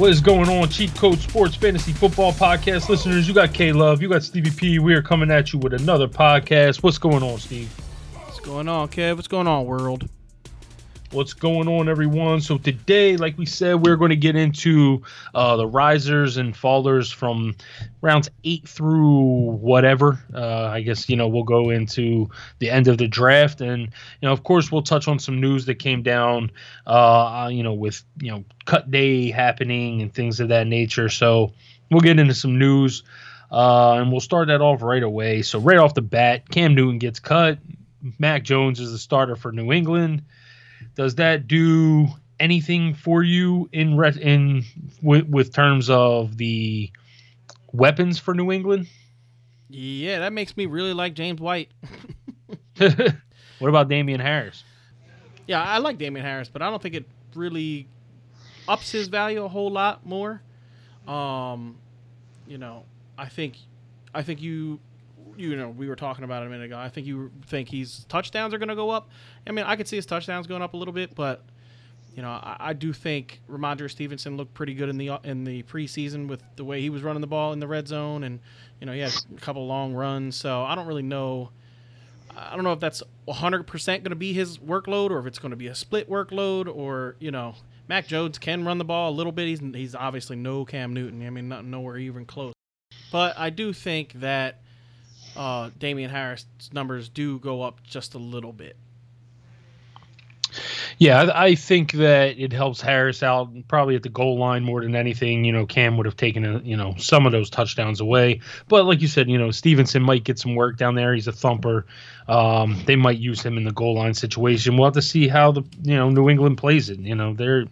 What is going on, Cheat Code Sports Fantasy Football Podcast listeners? You got K Love, you got Stevie P. We are coming at you with another podcast. What's going on, Steve? What's going on, Kev? What's going on, world? What's going on, everyone? So today, like we said, we're going to get into uh, the risers and fallers from rounds eight through whatever. Uh, I guess you know we'll go into the end of the draft, and you know, of course, we'll touch on some news that came down. Uh, you know, with you know cut day happening and things of that nature. So we'll get into some news, uh, and we'll start that off right away. So right off the bat, Cam Newton gets cut. Mac Jones is the starter for New England does that do anything for you in re- in with, with terms of the weapons for New England? Yeah, that makes me really like James White. what about Damien Harris? Yeah, I like Damien Harris, but I don't think it really ups his value a whole lot more. Um, you know, I think I think you you know, we were talking about it a minute ago. I think you think his touchdowns are going to go up. I mean, I could see his touchdowns going up a little bit, but you know, I, I, do think Rhamondre Stevenson looked pretty good in the in the preseason with the way he was running the ball in the red zone, and you know, he had a couple long runs. So I don't really know. I don't know if that's 100% going to be his workload, or if it's going to be a split workload, or you know, Mac Jones can run the ball a little bit. He's he's obviously no Cam Newton. I mean, not nowhere even close. But I do think that uh, Damien Harris numbers do go up just a little bit. Yeah, I think that it helps Harris out probably at the goal line more than anything. You know, Cam would have taken a, you know some of those touchdowns away, but like you said, you know Stevenson might get some work down there. He's a thumper. Um, they might use him in the goal line situation. We'll have to see how the you know New England plays it. You know, they're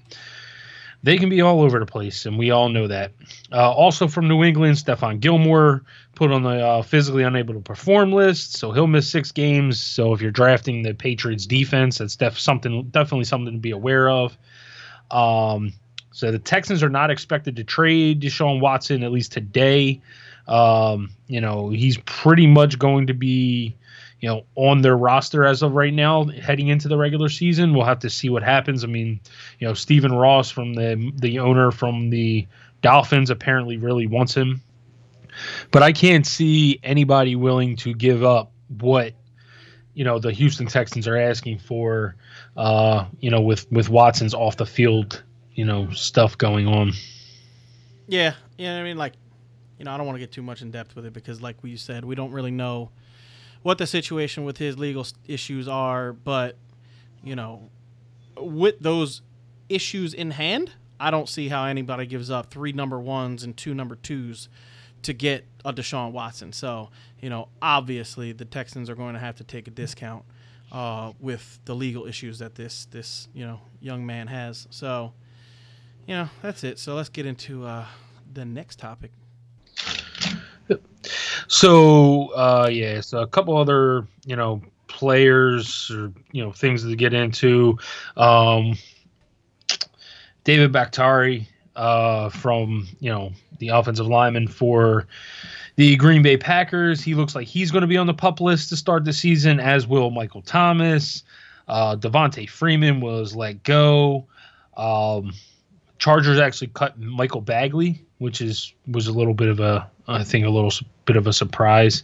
they can be all over the place, and we all know that. Uh, also from New England, Stephon Gilmore put on the uh, physically unable to perform list, so he'll miss six games. So if you're drafting the Patriots defense, that's def- something definitely something to be aware of. Um, so the Texans are not expected to trade Deshaun Watson at least today. Um, you know he's pretty much going to be you know, on their roster as of right now, heading into the regular season. We'll have to see what happens. I mean, you know, Stephen Ross from the the owner from the Dolphins apparently really wants him, but I can't see anybody willing to give up what you know the Houston Texans are asking for. Uh, you know, with with Watson's off the field, you know, stuff going on. Yeah, yeah. I mean, like, you know, I don't want to get too much in depth with it because, like we said, we don't really know what the situation with his legal issues are, but you know, with those issues in hand, I don't see how anybody gives up three number ones and two number twos to get a Deshaun Watson. So, you know, obviously the Texans are going to have to take a discount uh, with the legal issues that this this you know young man has. So, you know, that's it. So let's get into uh, the next topic. So uh, yeah, so a couple other you know players or you know things to get into. Um, David Bakhtiari uh, from you know the offensive lineman for the Green Bay Packers. He looks like he's going to be on the pup list to start the season, as will Michael Thomas. Uh, Devonta Freeman was let go. Um, Chargers actually cut Michael Badgley, which is was a little bit of a I think a little bit of a surprise.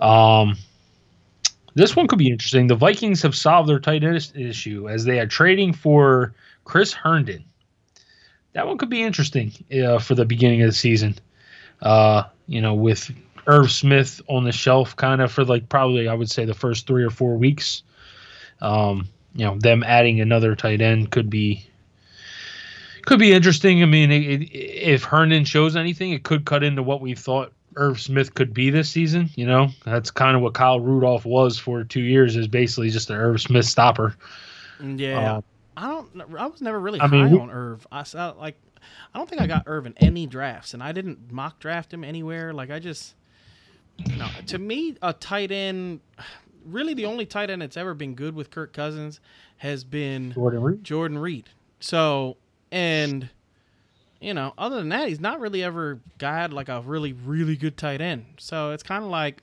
Um, this one could be interesting. The Vikings have solved their tight end issue as they are trading for Chris Herndon. That one could be interesting uh, for the beginning of the season. Uh, you know, with Irv Smith on the shelf, kind of for like probably I would say the first three or four weeks. Um, you know, them adding another tight end could be could be interesting. I mean, it, it, if Herndon shows anything, it could cut into what we thought Irv Smith could be this season. You know, that's kind of what Kyle Rudolph was for two years, is basically just an Irv Smith stopper. Yeah, uh, I don't. I was never really I high mean, on Irv. I saw like, I don't think I got Irv in any drafts, and I didn't mock draft him anywhere. Like I just, you know, to me, a tight end. Really, the only tight end that's ever been good with Kirk Cousins has been Jordan Reed. Jordan Reed. So and you know, other than that, he's not really ever got like a really, really good tight end. So it's kind of like,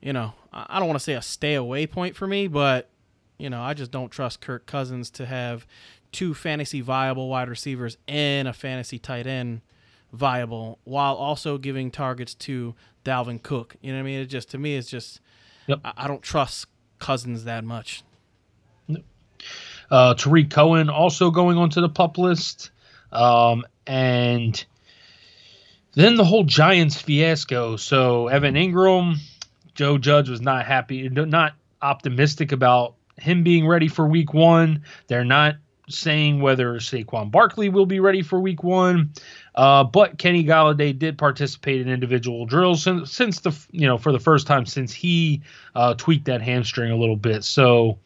you know, I don't want to say a stay away point for me, but you know, I just don't trust Kirk Cousins to have two fantasy viable wide receivers and a fantasy tight end viable, while also giving targets to Dalvin Cook. You know what I mean? It just to me, it's just Yep. I, I don't trust Cousins that much. Uh, Tarik Cohen also going onto the pup list. Um, and then the whole Giants fiasco. So Evan Engram, Joe Judge was not happy, not optimistic about him being ready for week one. They're not saying whether Saquon Barkley will be ready for week one. Uh, but Kenny Golladay did participate in individual drills since, since the you know for the first time since he uh, tweaked that hamstring a little bit. So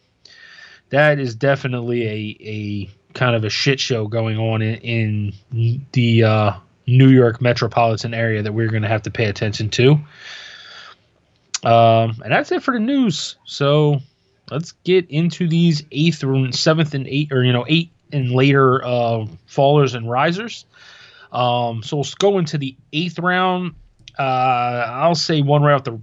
that is definitely a a kind of a shit show going on in, in the uh, New York metropolitan area that we're going to have to pay attention to. Um, and that's it for the news. So let's get into these eighth, seventh, and eight, or you know, eight and later uh, fallers and risers. Um, so we'll go into the eighth round. Uh, I'll say one right off the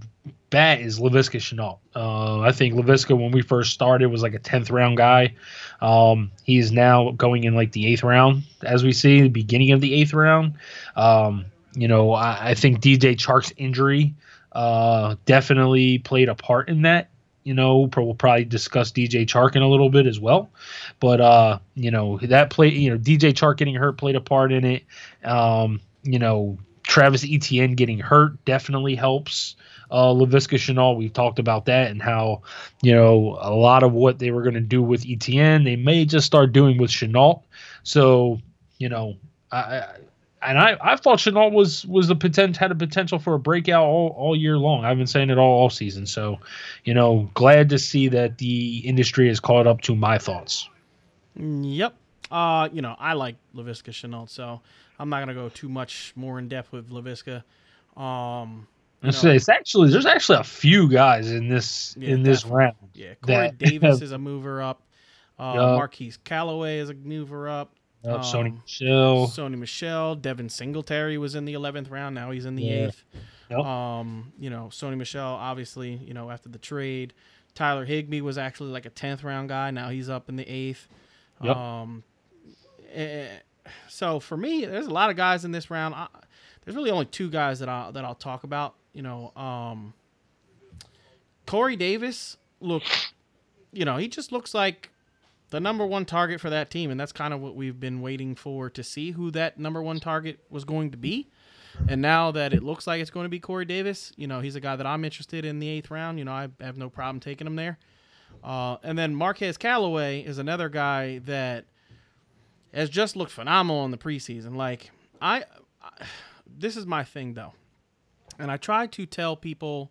bat is Laviska Shenault. Uh, I think Laviska, when we first started, was like a tenth round guy. Um, is now going in like the eighth round, as we see the beginning of the eighth round. Um, you know, I, I, think DJ Chark's injury uh, definitely played a part in that. You know, we'll probably discuss DJ Chark in a little bit as well. But uh, you know, that play, you know, DJ Chark getting hurt played a part in it. Um, you know, Travis Etienne getting hurt definitely helps uh, Laviska Shenault. We've talked about that and how, you know, a lot of what they were going to do with Etienne, they may just start doing with Shenault. So, you know, I, and I, I thought Shenault was was a potential had a potential for a breakout all, all year long. I've been saying it all all season. So, you know, glad to see that the industry has caught up to my thoughts. Yep. Uh, you know, I like Laviska Shenault, so I'm not gonna go too much more in depth with Laviska. Um, I say it's actually there's actually a few guys in this yeah, in this definitely. round. Yeah, Corey that, Davis is a mover up. Uh, yep. Marquez Callaway is a mover up. Yep, um, Sony Michel. Sony Michel. Devin Singletary was in the 11th round. Now he's in the yeah. 8th. Yep. Um, you know, Sony Michel, obviously, you know, after the trade. Tyler Higbee was actually like a 10th round guy. Now he's up in the 8th. Yep. Um, so for me, there's a lot of guys in this round. I, there's really only two guys that I that I'll talk about. You know, um, Corey Davis look, you know, he just looks like the number one target for that team, and that's kind of what we've been waiting for to see who that number one target was going to be. And now that it looks like it's going to be Corey Davis, you know, he's a guy that I'm interested in the eighth round. You know, I have no problem taking him there. Uh, and then Marquez Callaway is another guy that has just looked phenomenal in the preseason. Like I, I this is my thing though, and I try to tell people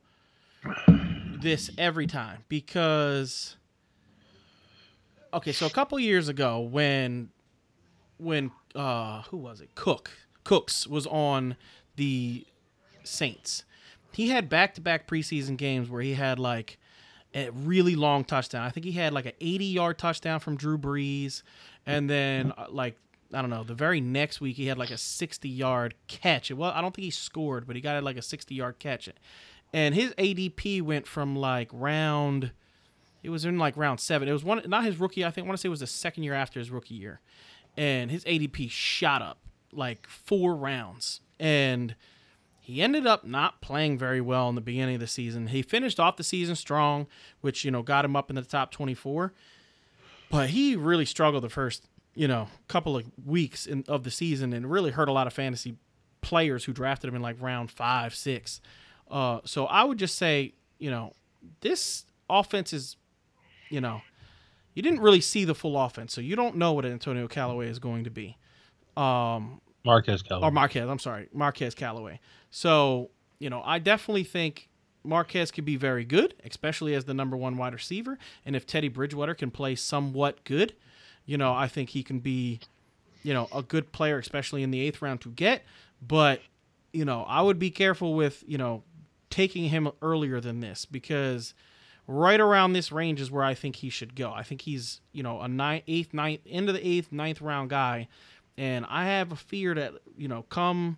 this every time because okay, so a couple years ago when when uh who was it? Cook. Cooks was on the Saints. He had back-to-back preseason games where he had like a really long touchdown. I think he had like an 80-yard touchdown from Drew Brees and then uh, like I don't know, the very next week he had like a 60-yard catch. Well, I don't think he scored, but he got like a 60-yard catch. And his ADP went from like round it was in like round seven. It was one, not his rookie. I think I want to say it was the second year after his rookie year, and his ADP shot up like four rounds, and he ended up not playing very well in the beginning of the season. He finished off the season strong, which you know got him up in the top twenty-four, but he really struggled the first you know couple of weeks in, of the season, and really hurt a lot of fantasy players who drafted him in like round five, six. Uh, so I would just say, you know, this offense is you know, you didn't really see the full offense, so you don't know what Antonio Callaway is going to be. Um, Marquez Callaway. Or Marquez, I'm sorry, Marquez Callaway. So, you know, I definitely think Marquez could be very good, especially as the number one wide receiver. And if Teddy Bridgewater can play somewhat good, you know, I think he can be, you know, a good player, especially in the eighth round to get. But, you know, I would be careful with, you know, taking him earlier than this because – right around this range is where I think he should go. I think he's you know a ninth, eighth, ninth, into the eighth, ninth round guy, and I have a fear that you know come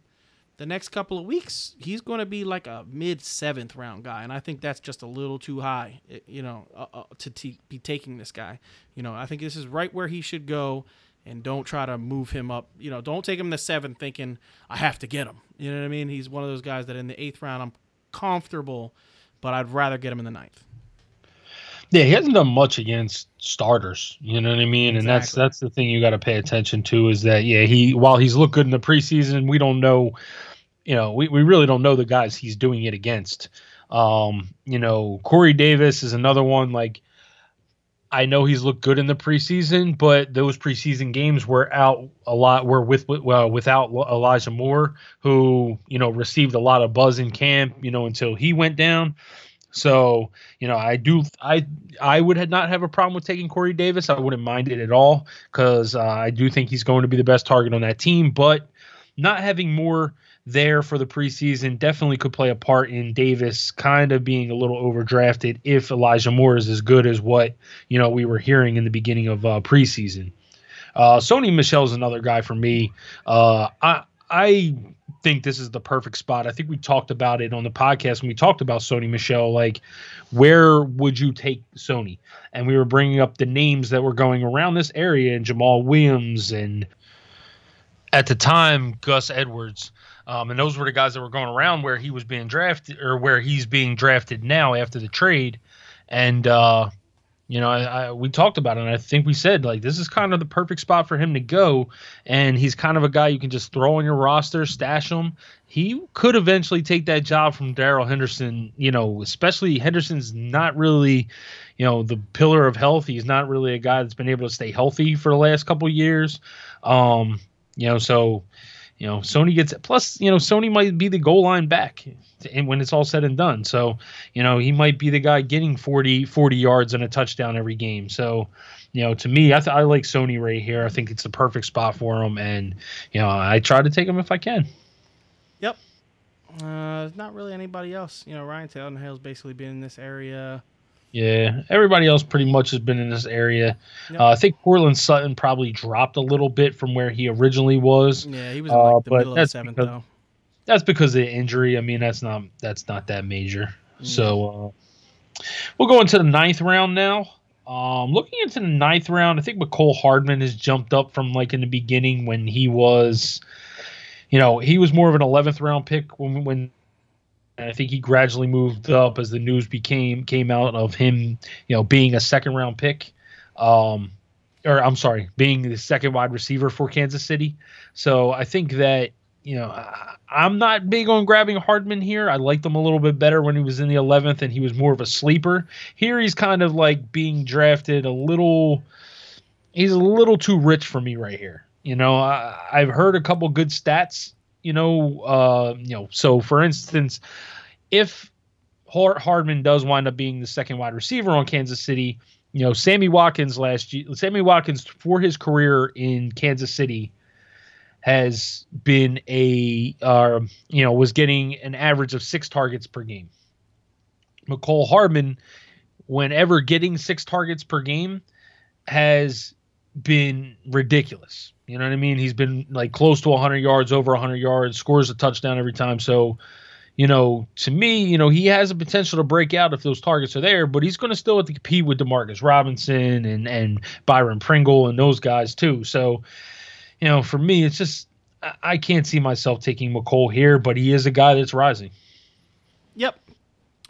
the next couple of weeks he's going to be like a mid seventh round guy, and I think that's just a little too high, you know, uh, uh, to t- be taking this guy. You know, I think this is right where he should go. and don't try to move him up. You know, don't take him to seven thinking I have to get him. You know what I mean? He's one of those guys that in the eighth round I'm comfortable, but I'd rather get him in the ninth. Yeah, he hasn't done much against starters. You know what I mean? And that's that's the thing you got to pay attention to is that yeah, he while he's looked good in the preseason, we don't know. You know, we, we really don't know the guys he's doing it against. Um, you know, Corey Davis is another one. Like, I know he's looked good in the preseason, but those preseason games were out a lot. Were with well without Elijah Moore, who you know received a lot of buzz in camp. You know until he went down. So you know, I do I I would not have a problem with taking Corey Davis. I wouldn't mind it at all because uh, I do think he's going to be the best target on that team. But not having more there for the preseason definitely could play a part in Davis kind of being a little overdrafted if Elijah Moore is as good as what you know we were hearing in the beginning of uh, preseason. Uh, Sony Michel is another guy for me. Uh, I I think this is the perfect spot. I think we talked about it on the podcast when we talked about Sony Michel. Like, where would you take Sony? And we were bringing up the names that were going around this area, and Jamaal Williams, and at the time Gus Edwards. Um, and those were the guys that were going around where he was being drafted or where he's being drafted now after the trade. And, uh, you know, I, I, we talked about it, and I think we said like this is kind of the perfect spot for him to go. And he's kind of a guy you can just throw on your roster, stash him. He could eventually take that job from Darrell Henderson. You know, especially Henderson's not really, you know, the pillar of health. He's not really a guy that's been able to stay healthy for the last couple years. Um, you know, so you know, Sony gets it plus, you know, Sony might be the goal line back and when it's all said and done. So, you know, he might be the guy getting 40, 40 yards and a touchdown every game. So, you know, to me, I, th- I like Sony right here. I think it's the perfect spot for him. And, you know, I try to take him if I can. Yep. Uh, not really anybody else. You know, Ryan Tannehill's basically been in this area yeah, everybody else pretty much has been in this area. Yep. Uh, I think Courtland Sutton probably dropped a little bit from where he originally was. Yeah, he was in like uh, the middle of the seventh because, though. That's because of the injury. I mean, that's not that's not that major. Mm. So uh, we'll go into the ninth round now. Um, looking into the ninth round, I think Mecole Hardman has jumped up from like in the beginning when he was, you know, he was more of an 11th round pick when when I think he gradually moved up as the news became came out of him, you know, being a second round pick. Um, or I'm sorry, being the second wide receiver for Kansas City. So I think that you know I'm not big on grabbing Hardman here. I liked him a little bit better when he was in the 11th and he was more of a sleeper. Here he's kind of like being drafted a little. He's a little too rich for me right here. You know, I, I've heard a couple good stats you know, uh, you know, so for instance, if Hardman does wind up being the second wide receiver on Kansas City, you know, Sammy Watkins last year, Sammy Watkins for his career in Kansas City has been a, uh, you know, was getting an average of six targets per game. Mecole Hardman, whenever getting six targets per game, has been ridiculous. You know what I mean? He's been like close to 100 yards, over 100 yards, scores a touchdown every time. So, you know, to me, you know, he has a potential to break out if those targets are there, but he's going to still have to compete with Demarcus Robinson and and Byron Pringle and those guys too. So, you know, for me, it's just I can't see myself taking Mecole here, but he is a guy that's rising. Yep.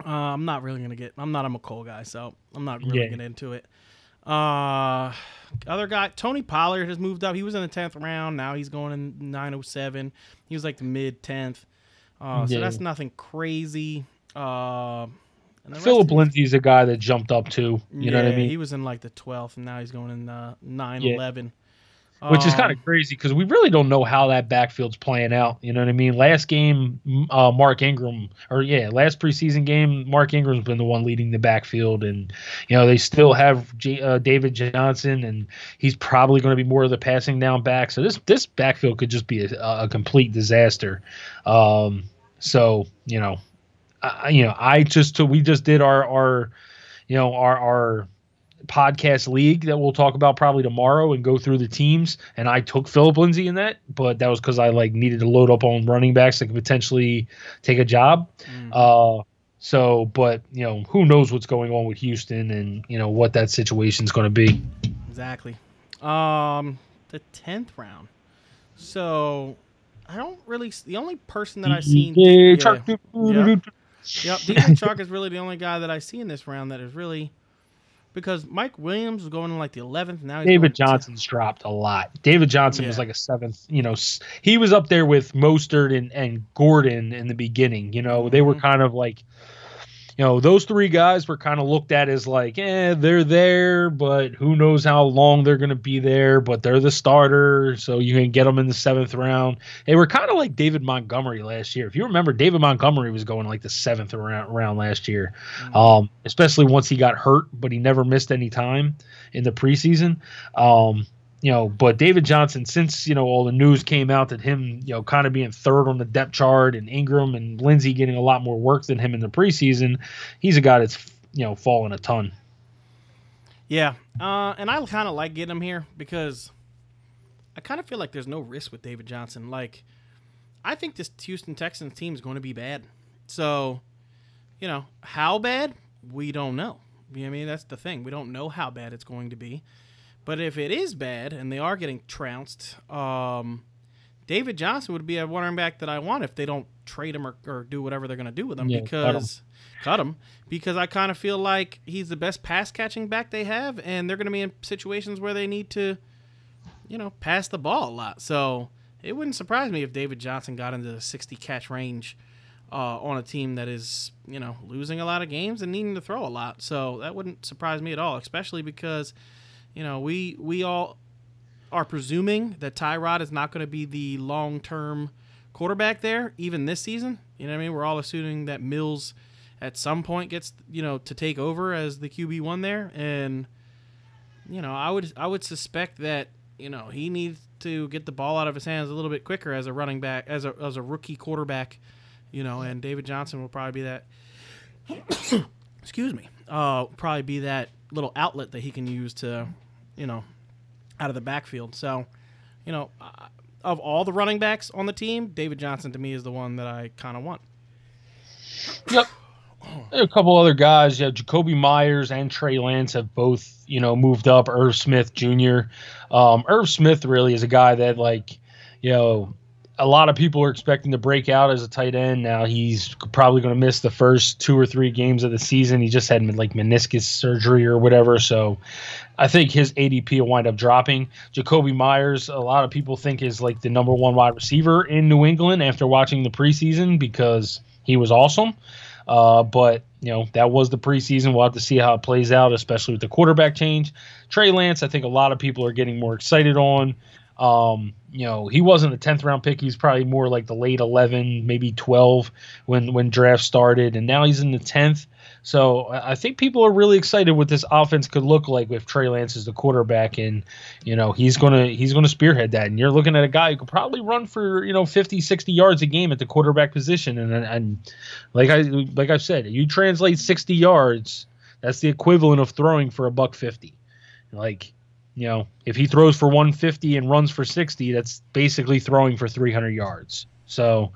Uh, I'm not really gonna get. I'm not a Mecole guy, so I'm not really yeah. getting into it. Uh, other guy, Tony Pollard has moved up. He was in the tenth round. Now he's going in nine oh seven. He was like the mid tenth. Uh, so that's nothing crazy. Uh, Phillip Lindsay's a guy that jumped up too. You yeah, know what I mean? He was in like the twelfth, and now he's going in the nine eleven. Yeah which is kind of um, crazy because we really don't know how that backfield's playing out. You know what I mean? Last game, uh, Mark Ingram, or yeah, last preseason game, Mark Ingram's been the one leading the backfield, and you know they still have J- uh, David Johnson, and he's probably going to be more of the passing down back. So this this backfield could just be a, a complete disaster. Um, so you know, I, you know, I just we just did our our you know our our podcast league that we'll talk about probably tomorrow and go through the teams. And I took Phillip Lindsay in that, but that was because I like needed to load up on running backs that could potentially take a job. Mm. Uh, so, but you know, who knows what's going on with Houston and you know what that situation is going to be. Exactly. Um, the tenth round. So I don't really. The only person that I've seen. Yeah, Chark. Yep. yep. DJ Chark is really the only guy that I see in this round that is really because Mike Williams was going in like the 11th. Now David Johnson's to... dropped a lot. David Johnson yeah. was like a seventh. You know, he was up there with Mostert and, and Gordon in the beginning. You know, mm-hmm. they were mm-hmm. kind of like you know, those three guys were kind of looked at as like, eh, they're there, but who knows how long they're going to be there. But they're the starter, so you can get them in the seventh round. They were kind of like David Montgomery last year. If you remember, David Montgomery was going like the seventh round, round last year, mm-hmm. um, especially once he got hurt, but he never missed any time in the preseason. Um, you know, but David Johnson, since you know all the news came out that him, you know, kind of being third on the depth chart, and Ingram and Lindsay getting a lot more work than him in the preseason, he's a guy that's you know fallen a ton. Yeah, uh, and I kind of like getting him here because I kind of feel like there's no risk with David Johnson. Like, I think this Houston Texans team is going to be bad. So, you know, how bad we don't know. You know I mean, that's the thing. We don't know how bad it's going to be. But if it is bad and they are getting trounced, um, David Johnson would be a running back that I want if they don't trade him or, or do whatever they're going to do with him yeah, because cut him. cut him because I kind of feel like he's the best pass catching back they have, and they're going to be in situations where they need to, you know, pass the ball a lot. So it wouldn't surprise me if David Johnson got into the 60 catch range uh, on a team that is, you know, losing a lot of games and needing to throw a lot. So that wouldn't surprise me at all, especially because you know, we we all are presuming that Tyrod is not going to be the long term quarterback there, even this season. You know what I mean? We're all assuming that Mills at some point gets you know to take over as the QB one there, and you know I would I would suspect that you know he needs to get the ball out of his hands a little bit quicker as a running back as a as a rookie quarterback, you know, and David Johnson will probably be that. excuse me. Uh, probably be that little outlet that he can use to you know, out of the backfield. So, you know, uh, of all the running backs on the team, David Johnson to me is the one that I kind of want. Yep. A couple other guys, yeah, Jakobi Meyers and Trey Lance have both, you know, moved up. Irv Smith Jr. Um, Irv Smith really is a guy that, like, you know, a lot of people are expecting to break out as a tight end. Now he's probably going to miss the first two or three games of the season. He just had like meniscus surgery or whatever, so I think his ADP will wind up dropping. Jakobi Meyers, a lot of people think is like the number one wide receiver in New England after watching the preseason because he was awesome. Uh, but you know that was the preseason. We'll have to see how it plays out, especially with the quarterback change. Trey Lance, I think a lot of people are getting more excited on. Um, you know, he wasn't a tenth round pick. He's probably more like the late eleven, maybe twelve when when draft started, and now he's in the tenth. So I think people are really excited what this offense could look like with Trey Lance as the quarterback, and you know he's gonna he's gonna spearhead that. And you're looking at a guy who could probably run for you know 50, 60 yards a game at the quarterback position, and and like I like I've said, you translate sixty yards, that's the equivalent of throwing for a buck fifty. Like you know, if he throws for 150 and runs for 60, that's basically throwing for 300 yards. So,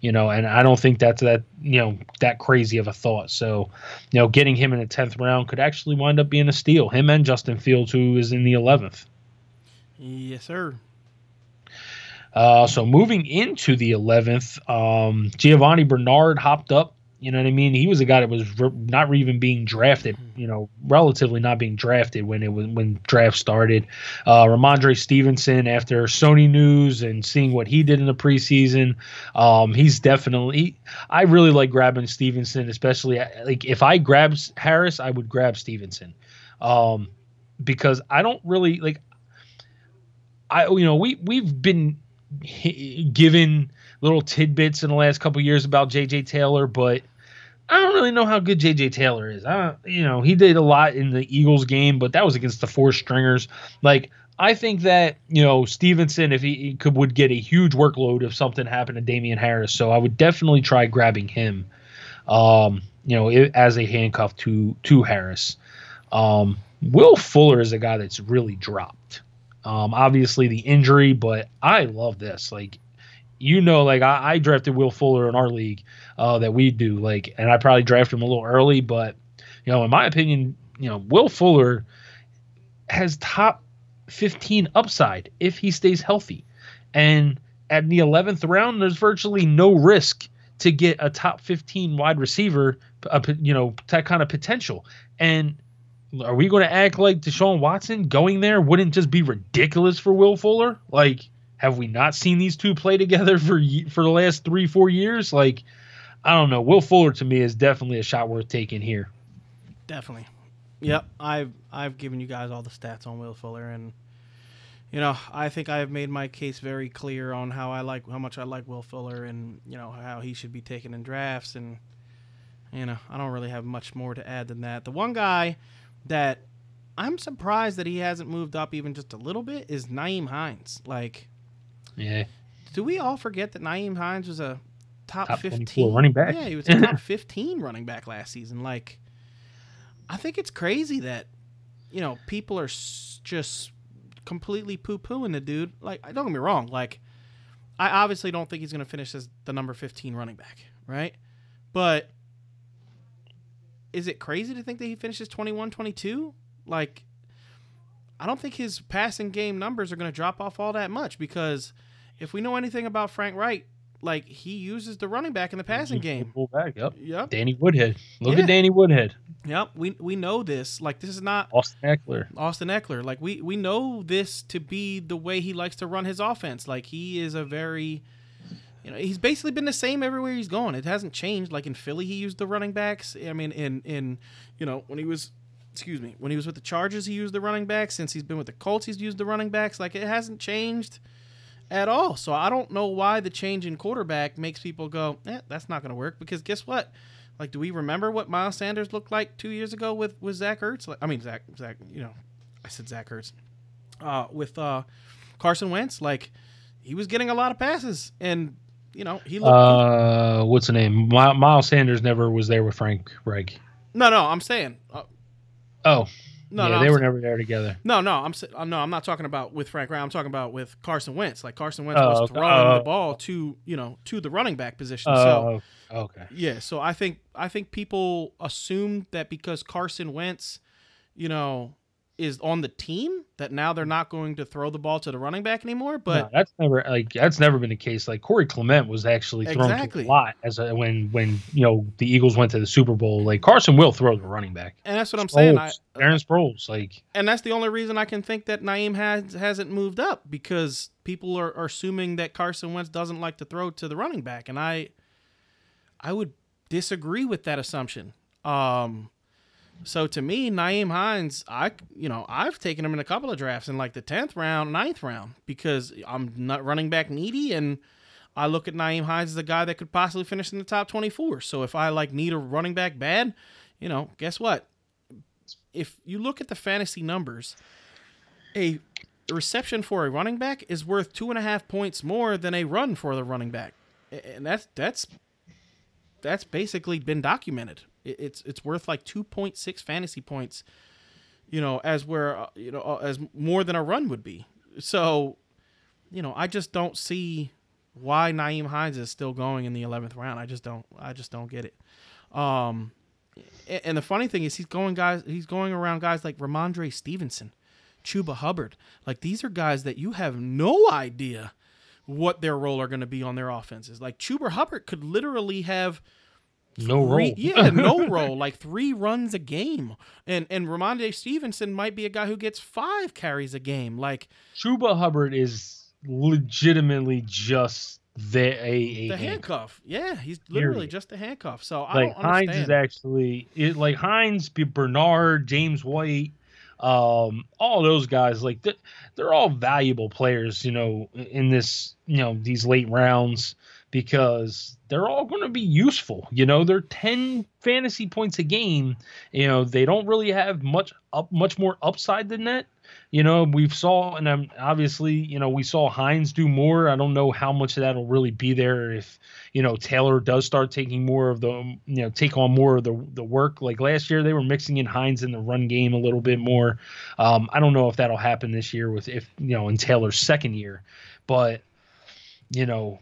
you know, and I don't think that's that, you know, that crazy of a thought. So, you know, getting him in the 10th round could actually wind up being a steal. Him and Justin Fields, who is in the 11th. Yes, sir. Uh, so moving into the 11th, um, Giovani Bernard hopped up you know what I mean? He was a guy that was re- not even being drafted. Mm-hmm. You know, relatively not being drafted when it was when draft started. Uh, Rhamondre Stevenson, after Sony News and seeing what he did in the preseason, um, he's definitely. I really like grabbing Stevenson, especially like if I grab Harris, I would grab Stevenson, um, because I don't really like. I you know we we've been given little tidbits in the last couple years about JJ Taylor, but I don't really know how good JJ Taylor is. I you know, he did a lot in the Eagles game, but that was against the four stringers. Like I think that, you know, Stevenson if he, he could would get a huge workload if something happened to Damien Harris. So I would definitely try grabbing him. Um, you know, as a handcuff to to Harris. Um, Will Fuller is a guy that's really dropped. Um, obviously the injury, but I love this. Like you know, like I, I drafted Will Fuller in our league uh, that we do, like, and I probably drafted him a little early, but you know, in my opinion, you know, Will Fuller has top 15 upside if he stays healthy. And at the 11th round, there's virtually no risk to get a top 15 wide receiver, you know, that kind of potential. And are we going to act like Deshaun Watson going there wouldn't just be ridiculous for Will Fuller? Like, have we not seen these two play together for for the last three, four years? Like, I don't know. Will Fuller to me is definitely a shot worth taking here. Definitely. Yep, I've I've given you guys all the stats on Will Fuller, and you know I think I have made my case very clear on how I like how much I like Will Fuller, and you know how he should be taken in drafts, and you know I don't really have much more to add than that. The one guy that I'm surprised that he hasn't moved up even just a little bit is Nyheim Hines. Like, yeah, do we all forget that Nyheim Hines was a top, Top 15 running back. Yeah, he was a top 15 running back last season. Like, I think it's crazy that you know people are just completely poo pooing the dude. Like, don't get me wrong. Like, I obviously don't think he's going to finish as the number 15 running back, right? But is it crazy to think that he finishes 21 22? Like, I don't think his passing game numbers are going to drop off all that much because if we know anything about Frank Reich, like he uses the running back in the passing game. Pull back. Yep. Yep. Danny Woodhead. Look Yeah. at Danny Woodhead. Yep. We we know this. Like this is not Austin Ekeler. Austin Ekeler. Like we we know this to be the way he likes to run his offense. Like he is a very you know, he's basically been the same everywhere he's gone. It hasn't changed. Like in Philly he used the running backs. I mean in in you know, when he was excuse me, when he was with the Chargers he used the running backs. Since he's been with the Colts he's used the running backs. Like it hasn't changed at all. So I don't know why the change in quarterback makes people go, eh, that's not going to work. Because guess what? Like, do we remember what Miles Sanders looked like two years ago with with Zach Ertz? Like, I mean, Zach, Zach, you know, I said Zach Ertz. Uh, with uh, Carson Wentz, like he was getting a lot of passes, and you know he looked. Uh, what's the name? My, Miles Sanders never was there with Frank Reich. no, no, I'm saying. Uh, Oh, no, yeah, no, they I'm were never there together. No, no, I'm uh, no, I'm not talking about with Frank Reich. I'm talking about with Carson Wentz. Like Carson Wentz Oh, was okay. throwing Oh. the ball to you know to the running back position. so Oh, okay. Yeah, so I think I think people assumed that because Carson Wentz, you know, is on the team that now they're not going to throw the ball to the running back anymore. But no, that's never like that's never been the case. Like Corey Clement was actually thrown Exactly. a lot as a, when when you know the Eagles went to the Super Bowl. Like Carson will throw the running back. and that's what I'm saying. I, Darren Sproles, like and that's the only reason I can think that Nyheim has hasn't moved up because people are, are assuming that Carson Wentz doesn't like to throw to the running back, and I I would disagree with that assumption. Um, so to me, Nyheim Hines, I you know I've taken him in a couple of drafts in like the tenth round, 9th round because I'm not running back needy and. I look at Nyheim Hines as a guy that could possibly finish in the top 24. So if I like need a running back bad, you know, guess what? If you look at the fantasy numbers, a reception for a running back is worth two and a half points more than a run for the running back, and that's that's that's basically been documented. It- It's it's worth like two point six fantasy points, you know, as where uh, you know uh, as more than a run would be. So, you know, I just don't see why Nyheim Hines is still going in the eleventh round. I just don't I just don't get it. Um, and the funny thing is he's going guys he's going around guys like Rhamondre Stevenson, Chuba Hubbard. Like these are guys that you have no idea what their role are going to be on their offenses. Like Chuba Hubbard could literally have no three, role. yeah, no role, like three runs a game. And and Rhamondre Stevenson might be a guy who gets five carries a game. Like Chuba Hubbard is legitimately just the a, a the handcuff. handcuff. Yeah, he's literally Period. just a handcuff. So I Like Hines is actually it, like Hines, Bernard, James White, um, all those guys. Like th- they're all valuable players, you know, in this you know these late rounds because they're all going to be useful. You know, they're ten fantasy points a game. You know, they don't really have much up much more upside than that. You know, we've saw, and um, obviously, you know, we saw Hines do more. I don't know how much of that'll really be there if, you know, Taylor does start taking more of the, you know, take on more of the the work. Like last year, they were mixing in Hines in the run game a little bit more. Um, I don't know if that'll happen this year with if you know in Taylor's second year, but you know,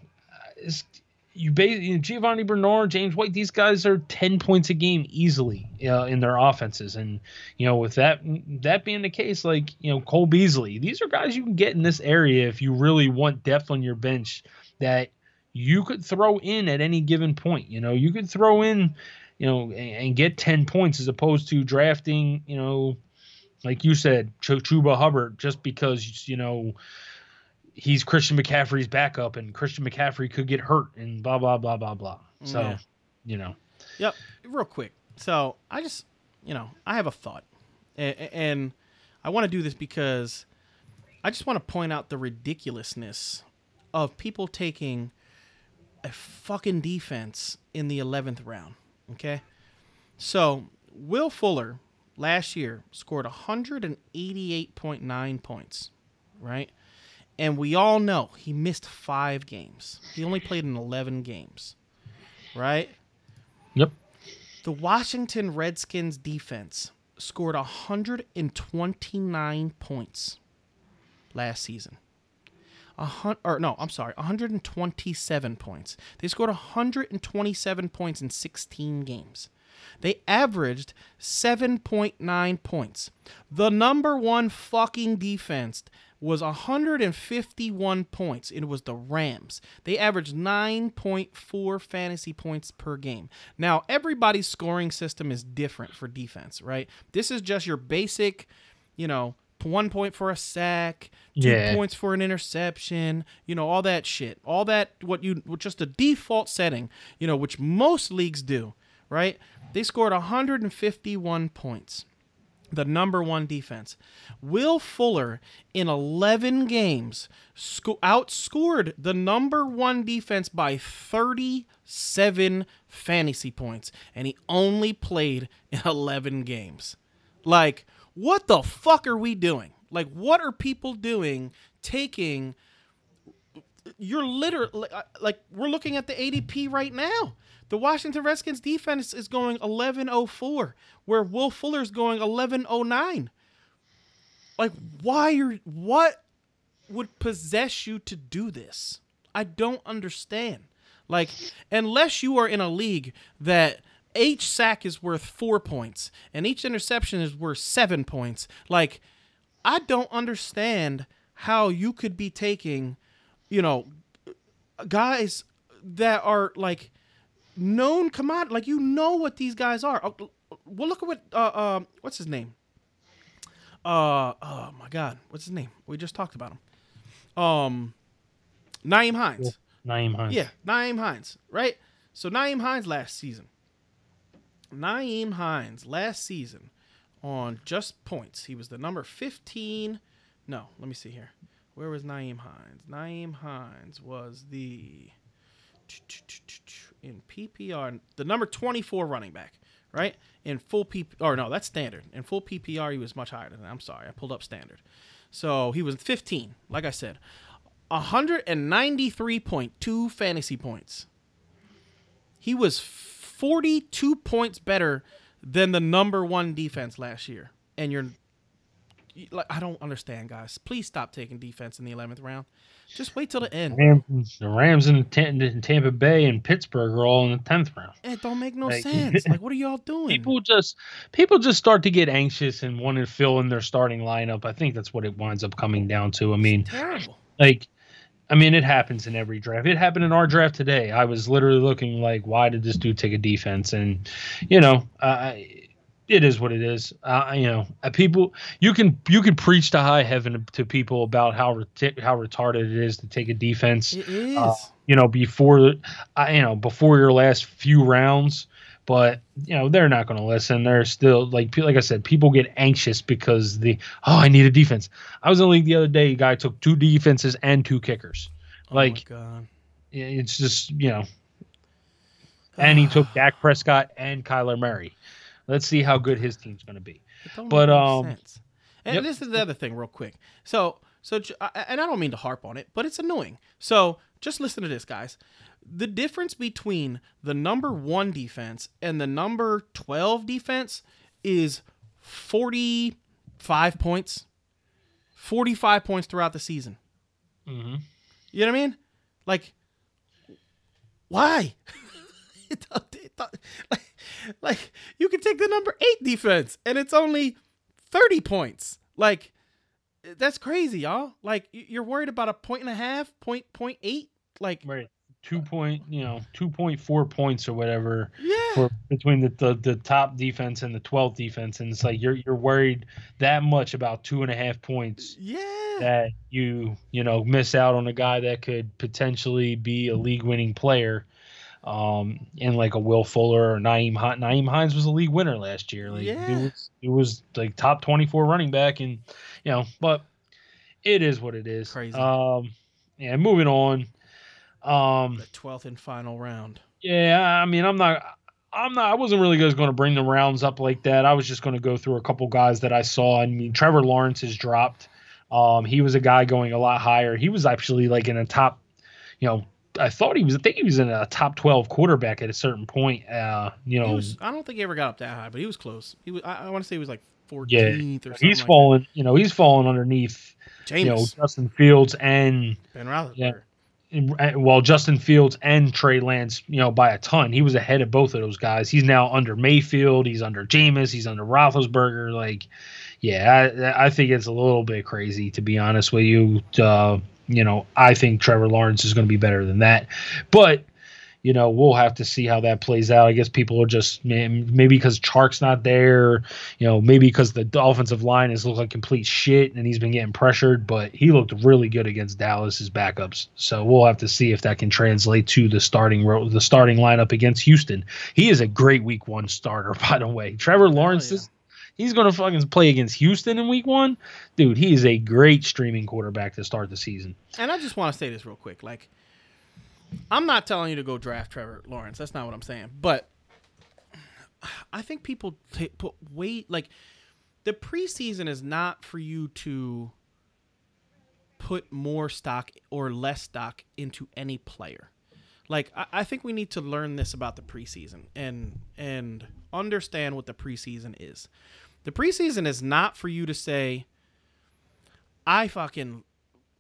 you basically Giovani Bernard, James White, these guys are ten points a game easily uh, in their offenses, and you know with that that being the case, like you know Cole Beasley, these are guys you can get in this area if you really want depth on your bench that you could throw in at any given point. You know, you could throw in, you know, and, and get ten points as opposed to drafting, you know, like you said, Ch- Chuba Hubbard just because you know he's Christian McCaffrey's backup, and Christian McCaffrey could get hurt, and blah blah blah blah blah. So, Yeah. you know, Yep. Real quick. So I just, you know, I have a thought, and, and I want to do this because I just want to point out the ridiculousness of people taking a fucking defense in the eleventh round. Okay. So Will Fuller last year scored 188.9 points, right? And we all know he missed five games. He only played in 11 games, right? yep, The Washington Redskins defense scored 129 points last season. A hun- or no, I'm sorry, 127 points. They scored 127 points in 16 games. They averaged 7.9 points. The number one fucking defense was 151 points. It was the Rams. They averaged 9.4 fantasy points per game. Now, everybody's scoring system is different for defense, right? This is just your basic, you know, one point for a sack, two Yeah. points for an interception, you know, all that shit. All that, what you, just a default setting, you know, which most leagues do, right? They scored 151 points the number one defense. Will Fuller in 11 games sco- outscored the number one defense by 37 fantasy points, and he only played in 11 games. Like, what the fuck are we doing? Like, what are people doing taking you're literally uh, like we're looking at the ADP right now. The Washington Redskins defense is going 1104 where Will Fuller's going 1109. Like why are what would possess you to do this? I don't understand. Like unless you are in a league that each sack is worth 4 points and each interception is worth 7 points. Like I don't understand how you could be taking you know, guys that are like known commodity. Like you know what these guys are. Oh, Well, look at what uh, uh what's his name? Uh oh my god, what's his name? We just talked about him. Um, Nyheim Hines. Nyheim Hines. Yeah, Nyheim Hines, right? So Nyheim Hines last season. Nyheim Hines last season on just points. He was the number 15. No, let me see here. Where was Nyheim Hines? Nyheim Hines was the in PPR the number 24 running back, right? In full PP or no, that's standard. In full PPR he was much higher than that. I'm sorry. I pulled up standard. So he was 15, like I said. 193.2 fantasy points. He was 42 points better than the number 1 defense last year. And you're you- like I don't understand, guys. Please stop taking defense in the 11th round. Just wait till the end. Rams, the Rams in, Tampa Bay and Pittsburgh are all in the tenth round. It don't make no Like- sense. Like, what are y'all doing? People just people just start to get anxious and want to fill in their starting lineup. I think that's what it winds up coming down to. I mean, terrible. like I mean, it happens in every draft. It happened in our draft today. I was literally looking like, why did this dude take a defense? And you know, uh, it is what it is. Uh, you know, uh, people you can you can preach to high heaven to people about how reti- how retarded it is to take a defense. It is. Uh, you know, before uh, you know before your last few rounds. But you know they're not going to listen. They're still like like I said, people get anxious because the oh I need a defense. I was in the league the other day. A guy took two defenses and two kickers. oh like God. it's just you know, and he took Dak Prescott and Kyler Murray. Let's see how good his team's going to be. But, um, sense. And yep. this is the other thing, real quick. So, so, and I don't mean to harp on it, but it's annoying. So, just listen to this, guys. The difference between the number one defense and the number twelve defense is forty-five points. Forty-five points throughout the season. Mm-hmm. You know what I mean? Like, Why? it, it, like, like you can take the number eight defense and it's only 30 points. Like that's crazy, y'all. Like you're worried about a point and a half, point point eight. Like right two point, you know, two point four points or whatever. Yeah. For, between the, the the top defense and the 12th defense, and it's like you're you're worried that much about two and a half points. Yeah. That you you know miss out on a guy that could potentially be a league winning player. Um, and like a Will Fuller or Nyheim Nyheim Hines was a league winner last year. Like yeah. it was, it was like top 24 running back, and you know, but it is what it is. Crazy. Um, yeah, moving on. Um, the twelfth and final round. Yeah, I mean, I'm not. I'm not. I wasn't really going to bring the rounds up like that. I was just going to go through a couple guys that I saw. I mean, Trevor Lawrence has dropped. Um, he was a guy going a lot higher. He was actually like in a top. You know, I thought he was. I think he was in a top 12 quarterback at a certain point. Uh, you know, was, I don't think he ever got up that high, but he was close. He was. I, I want to say he was like 14th yeah, or something. He's like fallen. That. You know, he's fallen underneath. Jameis. You know, Justin Fields and Ben Roethlisberger. Yeah, well, Justin Fields and Trey Lance, you know, by a ton. He was ahead of both of those guys. He's now under Mayfield. He's under Jameis. He's under Roethlisberger. Like, yeah, I, I think it's a little bit crazy to be honest with you. Uh, you know, I think Trevor Lawrence is going to be better than that, but you know, we'll have to see how that plays out. I guess people are just maybe because Chark's not there, you know, maybe because the offensive line has looked like complete shit and he's been getting pressured, but he looked really good against Dallas's backups. So we'll have to see if that can translate to the starting ro- the starting lineup against Houston. He is a great week one starter, by the way. Trevor Lawrence yeah. is he's gonna fucking play against Houston in week one. Dude, he is a great streaming quarterback to start the season. And I just want to say this real quick. Like I'm not telling you to go draft Trevor Lawrence. That's not what I'm saying. But I think people t- put weight like the preseason is not for you to put more stock or less stock into any player. Like I, I think we need to learn this about the preseason and and understand what the preseason is. The preseason is not for you to say, I fucking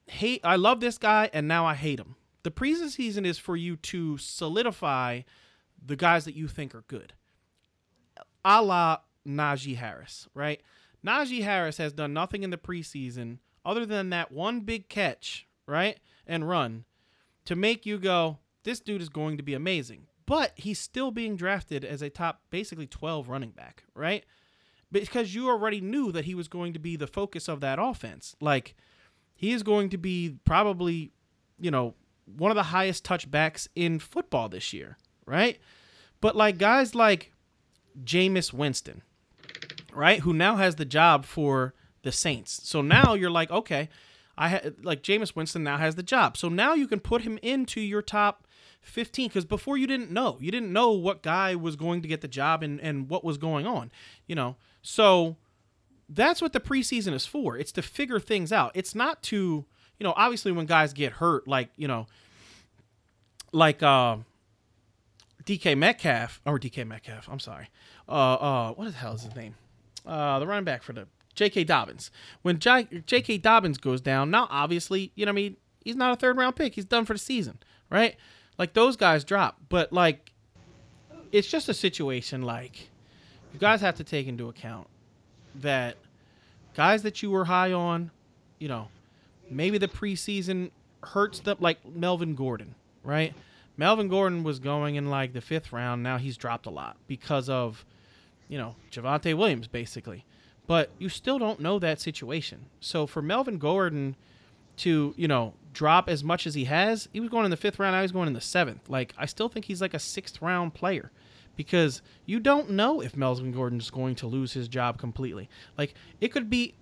hate I love this guy and now I hate him. The preseason is for you to solidify the guys that you think are good. A la Najee Harris, right? Najee Harris has done nothing in the preseason other than that one big catch, right? And run to make you go, this dude is going to be amazing. But he's still being drafted as a top, basically 12 running back, right? Because you already knew that he was going to be the focus of that offense. Like, he is going to be probably, you know, one of the highest touchbacks in football this year, right? But like guys like Jameis Winston, right, who now has the job for the Saints. So now you're like, okay, I ha- like Jameis Winston now has the job. So now you can put him into your top 15 because before you didn't know, you didn't know what guy was going to get the job and and what was going on, you know. So that's what the preseason is for. It's to figure things out. It's not to you know, obviously when guys get hurt, like, you know, like uh, DK Metcalf, or DK Metcalf, I'm sorry. Uh, uh, what the hell is his name? Uh, the running back for the J.K. Dobbins. When J- J.K. Dobbins goes down, now obviously, you know, I mean, he's not a third round pick. He's done for the season, right? Like those guys drop, but like, it's just a situation like you guys have to take into account that guys that you were high on, you know, maybe the preseason hurts them, like Melvin Gordon, right? Melvin Gordon was going in like the fifth round. Now he's dropped a lot because of, you know, Javonte Williams, basically. But you still don't know that situation. So for Melvin Gordon to, you know, drop as much as he has, he was going in the fifth round. Now he's going in the seventh. Like, I still think he's like a sixth round player because you don't know if Melvin Gordon's going to lose his job completely. Like, it could be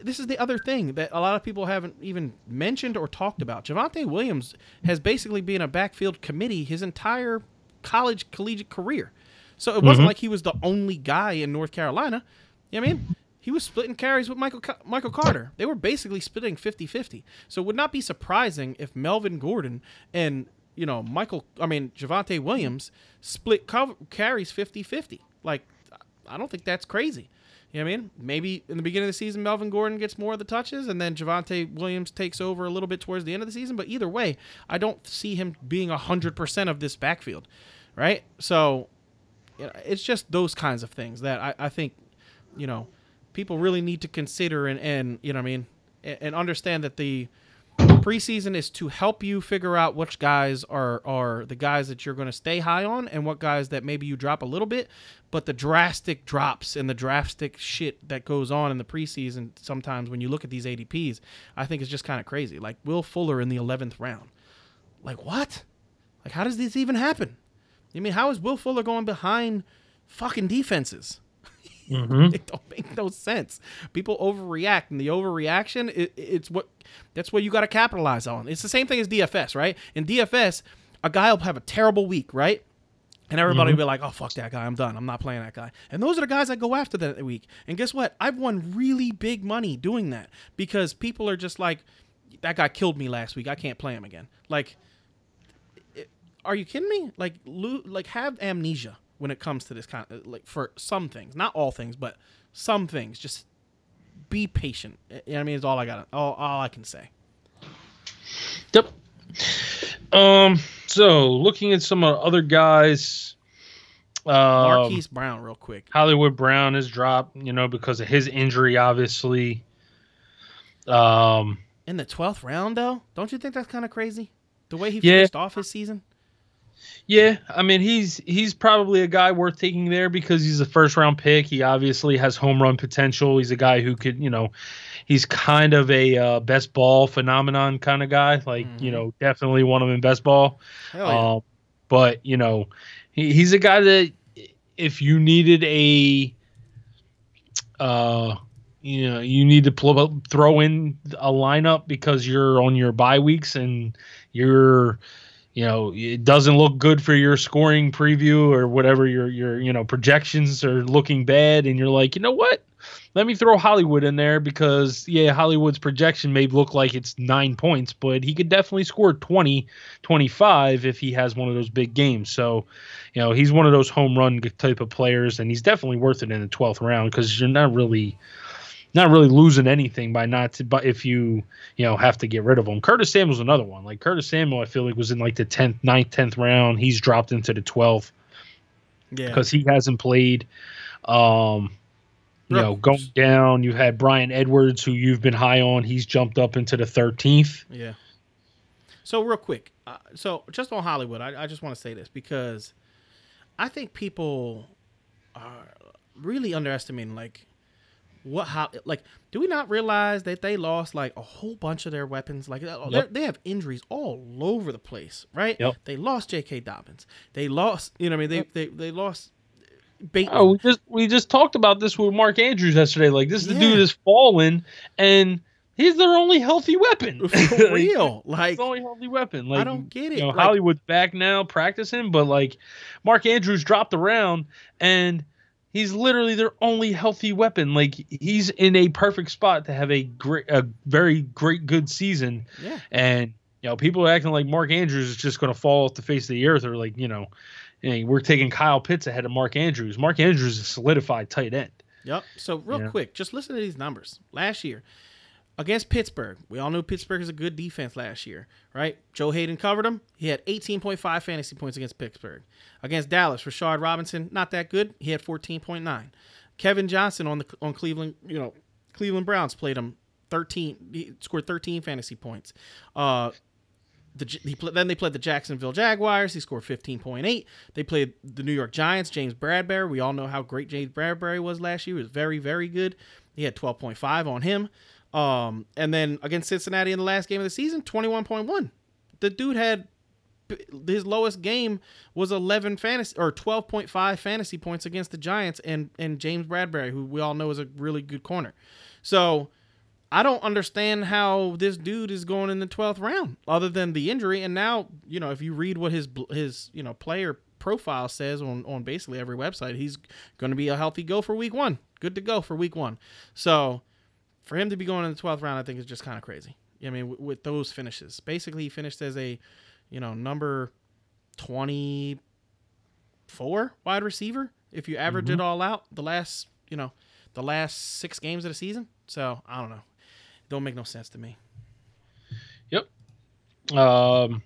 this is the other thing that a lot of people haven't even mentioned or talked about. Javonte Williams has basically been a backfield committee his entire college collegiate career. So it wasn't mm-hmm. like he was the only guy in North Carolina. You know what I mean? He was splitting carries with Michael Michael Carter. They were basically splitting 50-50. So it would not be surprising if Melvin Gordon and, you know, Michael I mean Javonte Williams split carries 50-50. Like I don't think that's crazy. You know what I mean? Maybe in the beginning of the season, Melvin Gordon gets more of the touches, and then Javonte Williams takes over a little bit towards the end of the season. But either way, I don't see him being 100% of this backfield, right? So you know, it's just those kinds of things that I, I think, you know, people really need to consider and, and you know what I mean, and, and understand that the preseason is to help you figure out which guys are are the guys that you're going to stay high on and what guys that maybe you drop a little bit but the drastic drops and the drastic shit that goes on in the preseason sometimes when you look at these ADPs I think is just kind of crazy. Like Will Fuller in the 11th round. Like what? Like how does this even happen? I mean how is Will Fuller going behind fucking defenses Mm-hmm. it don't make no sense. People overreact, and the overreaction, it, it's what that's what you got to capitalize on. It's the same thing as DFS, right? In DFS, a guy will have a terrible week, right? And everybody will be like, "Oh fuck that guy! I'm done. I'm not playing that guy." And those are the guys that go after that week. And guess what? I've won really big money doing that because people are just like, "That guy killed me last week. I can't play him again." Like, are you kidding me? Like, lo- like have amnesia when it comes to this kind of like for some things, not all things, but some things. Just be patient. You know what I mean? It's all I got. All, all I can say. Yep. Um. So looking at some uh, other guys, um, Marquise Brown, real quick. Hollywood Brown has dropped, you know, because of his injury, obviously. Um. In the twelfth round, though, don't you think that's kind of crazy? The way he Yeah. finished off his season. Yeah, I mean he's he's probably a guy worth taking there because he's a first round pick. He obviously has home run potential. He's a guy who could, you know, he's kind of a uh, best ball phenomenon kind of guy. Like, you Mhm. know, definitely one of them in best ball. Yeah. Um, but you know, he, he's a guy that if you needed a, uh, you know, you need to pl- throw in a lineup because you're on your bye weeks and you're, you know, it doesn't look good for your scoring preview or whatever your your you know projections are looking bad, and you're like, you know what? Let me throw Hollywood in there because yeah, Hollywood's projection may look like it's nine points, but he could definitely score 20, 25 if he has one of those big games. So, you know, he's one of those home run type of players, and he's definitely worth it in the twelfth round because you're not really, not really losing anything by not. But if you, you know, have to get rid of him, Curtis Samuel's another one. Like Curtis Samuel, I feel like was in like the tenth, 9th, tenth round. He's dropped into the twelfth yeah. because he hasn't played. Um, you know, going down, you had Bryan Edwards, who you've been high on. He's jumped up into the 13th. Yeah. So real quick, uh, so just on Hollywood, I, I just want to say this because I think people are really underestimating like what how like do we not realize that they lost like a whole bunch of their weapons like uh, they're- have injuries all over the place right Yep. they lost J.K. Dobbins they lost you know what I mean they they, they lost Bateman Oh, we just we just talked about this with Mark Andrews yesterday. Like this, the Yeah. dude is fallen, and he's their only healthy weapon. for real like His only healthy weapon. Like I don't get it. You know, Like- Hollywood's back now practicing, but like Mark Andrews dropped around, and he's literally their only healthy weapon. Like he's in a perfect spot to have a great, a very great, good season. yeah And you know, people are acting like Mark Andrews is just going to fall off the face of the earth, or like you know, hey, we're taking Kyle Pitts ahead of Mark Andrews. Mark Andrews is a solidified tight end. Yep. So real Yeah. quick, just listen to these numbers. Last year, against Pittsburgh, we all knew Pittsburgh is a good defense last year, right? Joe Haden covered him. He had 18.5 fantasy points against Pittsburgh. Against Dallas, Rashard Robinson, not that good. He had 14.9. Kevin Johnson on the on Cleveland, you know, Cleveland Browns played him 13. He scored 13 fantasy points. Uh, the, he then they played the Jacksonville Jaguars. He scored 15.8. They played the New York Giants. James Bradberry. We all know how great James Bradberry was last year. He was very, very good. He had 12.5 on him. Um, and then against Cincinnati in the last game of the season, 21.1. The dude had his lowest game was 11 fantasy or 12.5 fantasy points against the Giants and and James Bradberry, who we all know is a really good corner. So I don't understand how this dude is going in the 12th round other than the injury and now, you know, if you read what his his, you know, player profile says on on basically every website, he's going to be a healthy go for week 1. Good to go for week 1. So for him to be going in the 12th round, I think is just kind of crazy. I mean, with, with those finishes. Basically, he finished as a, you know, number 24 wide receiver if you average it all out the last, you know, the last six games of the season. So I don't know. Don't make no sense to me. Yep. Um.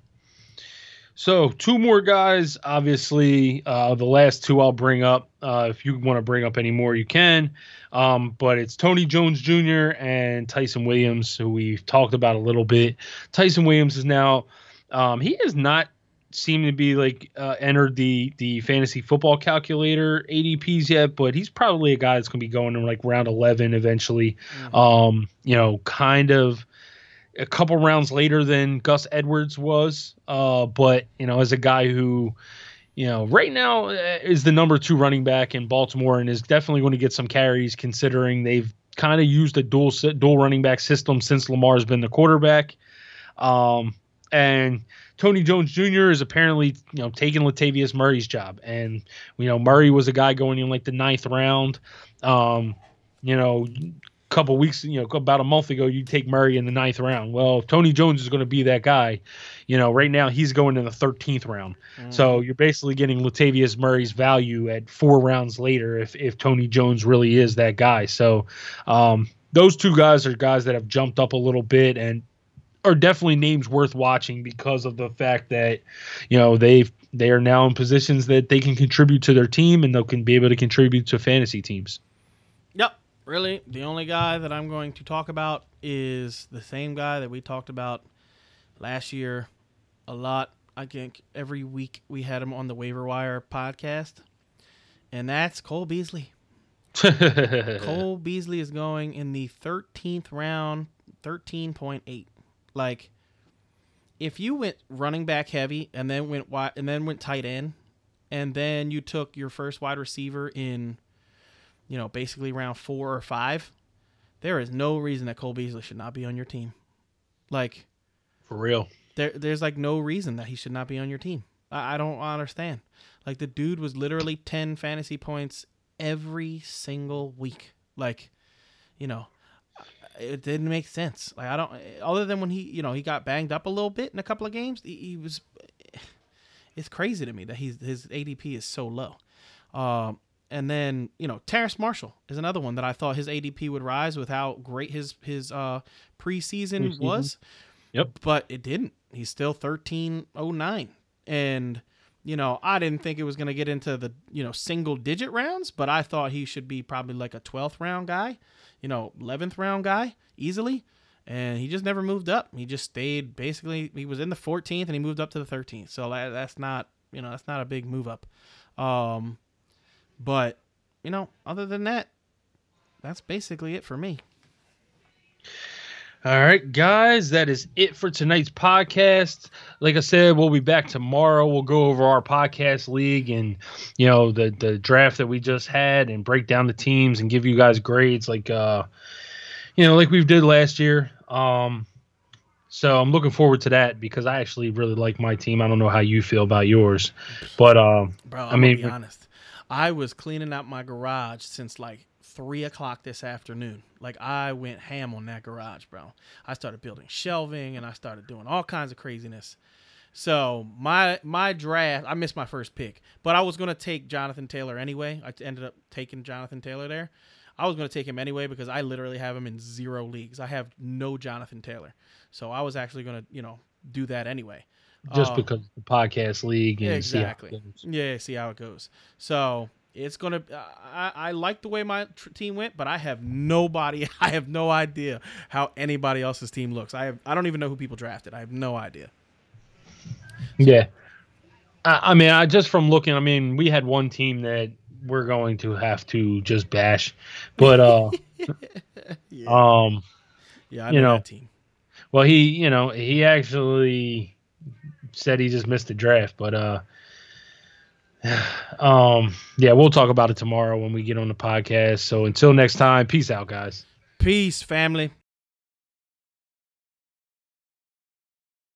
So two more guys. Obviously, uh, the last two I'll bring up. Uh, if you want to bring up any more, you can. Um, but it's Tony Jones Jr. and Ty'Son Williams, who we've talked about a little bit. Ty'Son Williams is now. Um, he has not seemed to be like uh, entered the the fantasy football calculator ADPs yet, but he's probably a guy that's going to be going in like round 11 eventually. Mm-hmm. Um, you know, kind of a couple rounds later than Gus Edwards was. Uh, but you know, as a guy who, you know, right now uh, is the number two running back in Baltimore and is definitely going to get some carries considering they've kind of used a dual dual running back system since Lamar's been the quarterback. Um, and Tony Jones Jr. is apparently you know taking Latavius Murray's job, and you know Murray was a guy going in like the ninth round. Um, you know, couple weeks, you know, about a month ago, you take Murray in the ninth round. Well, Tony Jones is going to be that guy. You know, right now he's going in the 13th round. Mm. So you're basically getting Latavius Murray's value at four rounds later if, if Tony Jones really is that guy. So um, those two guys are guys that have jumped up a little bit and are definitely names worth watching because of the fact that, you know, they've they are now in positions that they can contribute to their team and they can be able to contribute to fantasy teams. Really, the only guy that I'm going to talk about is the same guy that we talked about last year a lot. I think every week we had him on the waiver wire podcast, and that's Cole Beasley. Cole Beasley is going in the 13th round, 13.8. Like, if you went running back heavy and then went wide and then went tight end, and then you took your first wide receiver in you know, basically round four or five, there is no reason that Cole Beasley should not be on your team. Like, for real, there there's like no reason that he should not be on your team. I, I don't understand. Like the dude was literally ten fantasy points every single week. Like, you know, it didn't make sense. Like I don't, other than when he, you know, he got banged up a little bit in a couple of games. He, he was. It's crazy to me that he's his ADP is so low. Um, and then you know Terrace Marshall is another one that I thought his ADP would rise with how great his his uh, preseason, preseason. was. Yep. But it didn't. He's still thirteen oh nine, and you know I didn't think it was going to get into the you know single digit rounds, but I thought he should be probably like a twelfth round guy, you know eleventh round guy easily. And he just never moved up. He just stayed basically. He was in the 14th and he moved up to the 13th. So that, that's not you know that's not a big move up. Um, but, you know, other than that, that's basically it for me. All right, guys, that is it for tonight's podcast. Like I said, we'll be back tomorrow. We'll go over our podcast league and you know the the draft that we just had and break down the teams and give you guys grades like uh you know like we did last year. Um so I'm looking forward to that because I actually really like my team. I don't know how you feel about yours, but um, Bro, I mean, be honest. I was cleaning out my garage since like three o'clock this afternoon. Like I went ham on that garage, bro. I started building shelving and I started doing all kinds of craziness. So my my draft, I missed my first pick, but I was gonna take Jonathan Taylor anyway. I ended up taking Jonathan Taylor there. I was gonna take him anyway because I literally have him in zero leagues. I have no Jonathan Taylor, so I was actually gonna you know do that anyway just uh, because the podcast league and exactly. See yeah, see how it goes. So it's gonna. Uh, I, I like the way my tr- team went, but I have nobody. I have no idea how anybody else's team looks. I have. I don't even know who people drafted. I have no idea. Yeah, I, I mean, I just from looking. I mean, we had one team that we're going to have to just bash, but uh, yeah. um, yeah, I know you know, team. Well, he, you know, he actually said he just missed the draft, but uh, um, yeah, we'll talk about it tomorrow when we get on the podcast. So until next time, peace out, guys. Peace, family.